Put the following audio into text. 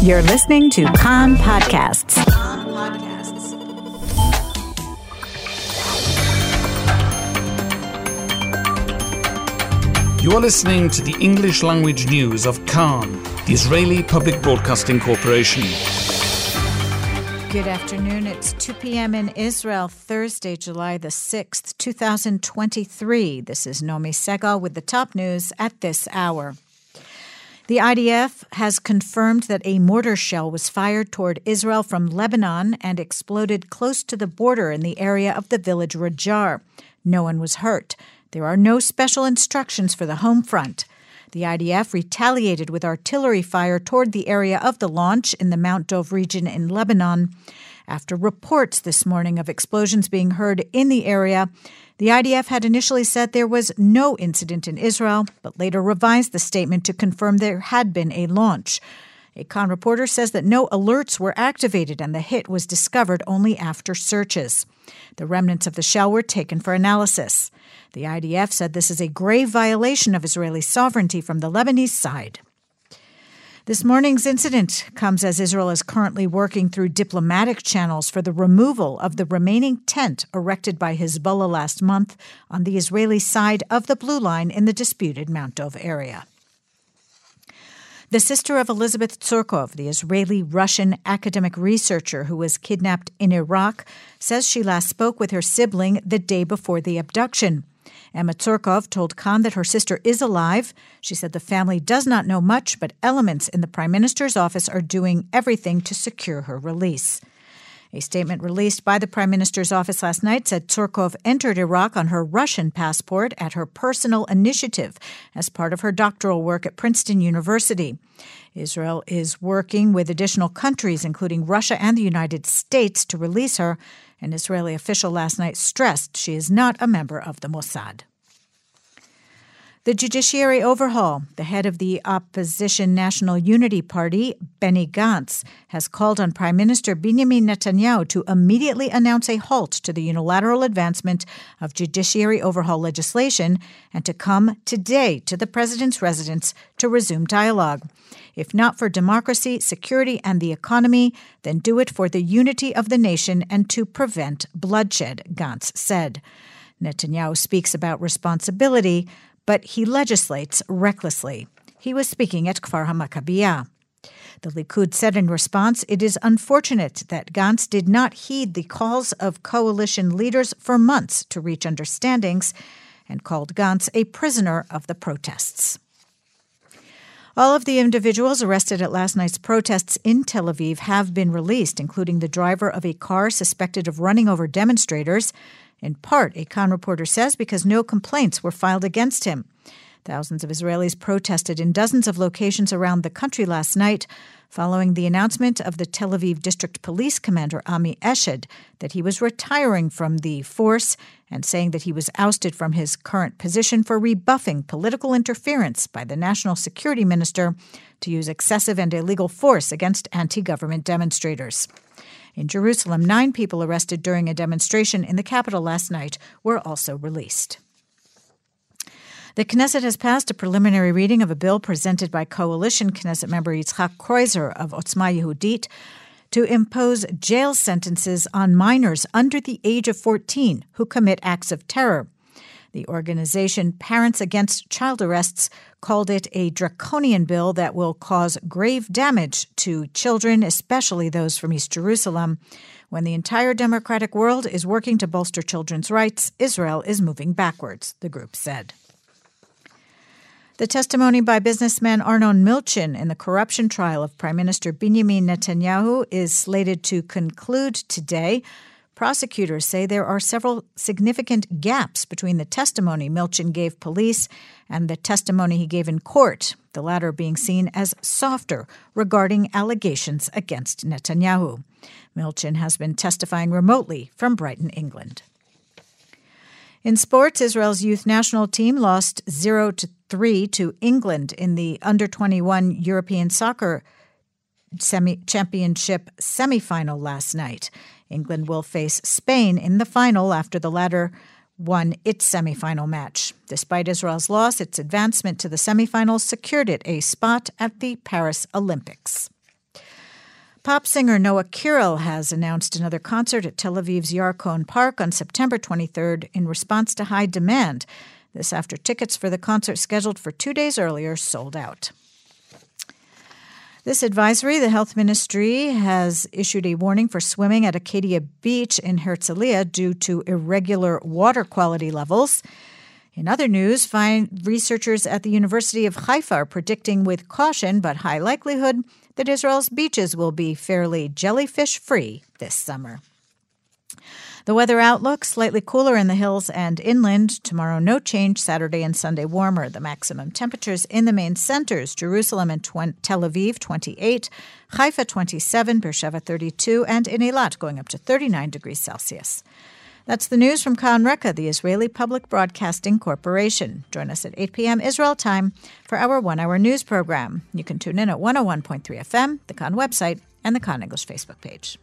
You're listening to Kan Podcasts. You are listening to the English language news of Kan, the Israeli Public Broadcasting Corporation. Good afternoon. It's 2 p.m. in Israel, Thursday, July the 6th, 2023. This is Nomi Segal with the top news at this hour. The IDF has confirmed that a mortar shell was fired toward Israel from Lebanon and exploded close to the border in the area of the village Rajar. No one was hurt. There are no special instructions for the home front. The IDF retaliated with artillery fire toward the area of the launch in the Mount Dov region in Lebanon. After reports this morning of explosions being heard in the area, the IDF had initially said there was no incident in Israel, but later revised the statement to confirm there had been a launch. A Kan reporter says that no alerts were activated and the hit was discovered only after searches. The remnants of the shell were taken for analysis. The IDF said this is a grave violation of Israeli sovereignty from the Lebanese side. This morning's incident comes as Israel is currently working through diplomatic channels for the removal of the remaining tent erected by Hezbollah last month on the Israeli side of the Blue Line in the disputed Mount Dov area. The sister of Elizabeth Tsurkov, the Israeli Russian academic researcher who was kidnapped in Iraq, says she last spoke with her sibling the day before the abduction. Emma Tsurkov told Kan that her sister is alive. She said the family does not know much, but elements in the prime minister's office are doing everything to secure her release. A statement released by the Prime Minister's office last night said Tsurkov entered Iraq on her Russian passport at her personal initiative as part of her doctoral work at Princeton University. Israel is working with additional countries, including Russia and the United States, to release her. An Israeli official last night stressed she is not a member of the Mossad. The judiciary overhaul. The head of the opposition National Unity Party, Benny Gantz, has called on Prime Minister Benjamin Netanyahu to immediately announce a halt to the unilateral advancement of judiciary overhaul legislation and to come today to the president's residence to resume dialogue. If not for democracy, security, and the economy, then do it for the unity of the nation and to prevent bloodshed, Gantz said. Netanyahu speaks about responsibility, but he legislates recklessly. He was speaking at Kfar HaMaccabiyah. The Likud said in response, it is unfortunate that Gantz did not heed the calls of coalition leaders for months to reach understandings and called Gantz a prisoner of the protests. All of the individuals arrested at last night's protests in Tel Aviv have been released, including the driver of a car suspected of running over demonstrators in part, a Kan reporter says, because no complaints were filed against him. Thousands of Israelis protested in dozens of locations around the country last night following the announcement of the Tel Aviv District Police Commander Ami Eshed that he was retiring from the force and saying that he was ousted from his current position for rebuffing political interference by the National Security Minister to use excessive and illegal force against anti government demonstrators. In Jerusalem, nine people arrested during a demonstration in the capital last night were also released. The Knesset has passed a preliminary reading of a bill presented by coalition Knesset member Yitzhak Kreuzer of Otzma Yehudit to impose jail sentences on minors under the age of 14 who commit acts of terror. The organization Parents Against Child Arrests called it a draconian bill that will cause grave damage to children, especially those from East Jerusalem. When the entire democratic world is working to bolster children's rights, Israel is moving backwards, the group said. The testimony by businessman Arnon Milchan in the corruption trial of Prime Minister Benjamin Netanyahu is slated to conclude today. Prosecutors say there are several significant gaps between the testimony Milchan gave police and the testimony he gave in court, the latter being seen as softer regarding allegations against Netanyahu. Milchan has been testifying remotely from Brighton, England. In sports, Israel's youth national team lost 0 to 3 to England in the under 21 European Soccer semi- Championship semifinal last night. England will face Spain in the final after the latter won its semifinal match. Despite Israel's loss, its advancement to the semifinals secured it a spot at the Paris Olympics. Pop singer Noah Kirel has announced another concert at Tel Aviv's Yarkon Park on September 23rd in response to high demand. This after tickets for the concert scheduled for two days earlier sold out. This advisory, the health ministry has issued a warning for swimming at Acadia Beach in Herzliya due to irregular water quality levels. In other news, find researchers at the University of Haifa are predicting with caution but high likelihood that Israel's beaches will be fairly jellyfish free this summer. The weather outlook slightly cooler in the hills and inland. Tomorrow, no change. Saturday and Sunday, warmer. The maximum temperatures in the main centers Jerusalem and Tel Aviv, 28, Haifa, 27, Beersheba, 32, and in Eilat, going up to 39 degrees Celsius. That's the news from Kan Reka, the Israeli Public Broadcasting Corporation. Join us at 8 p.m. Israel time for our one hour news program. You can tune in at 101.3 FM, the Kan website, and the Kan English Facebook page.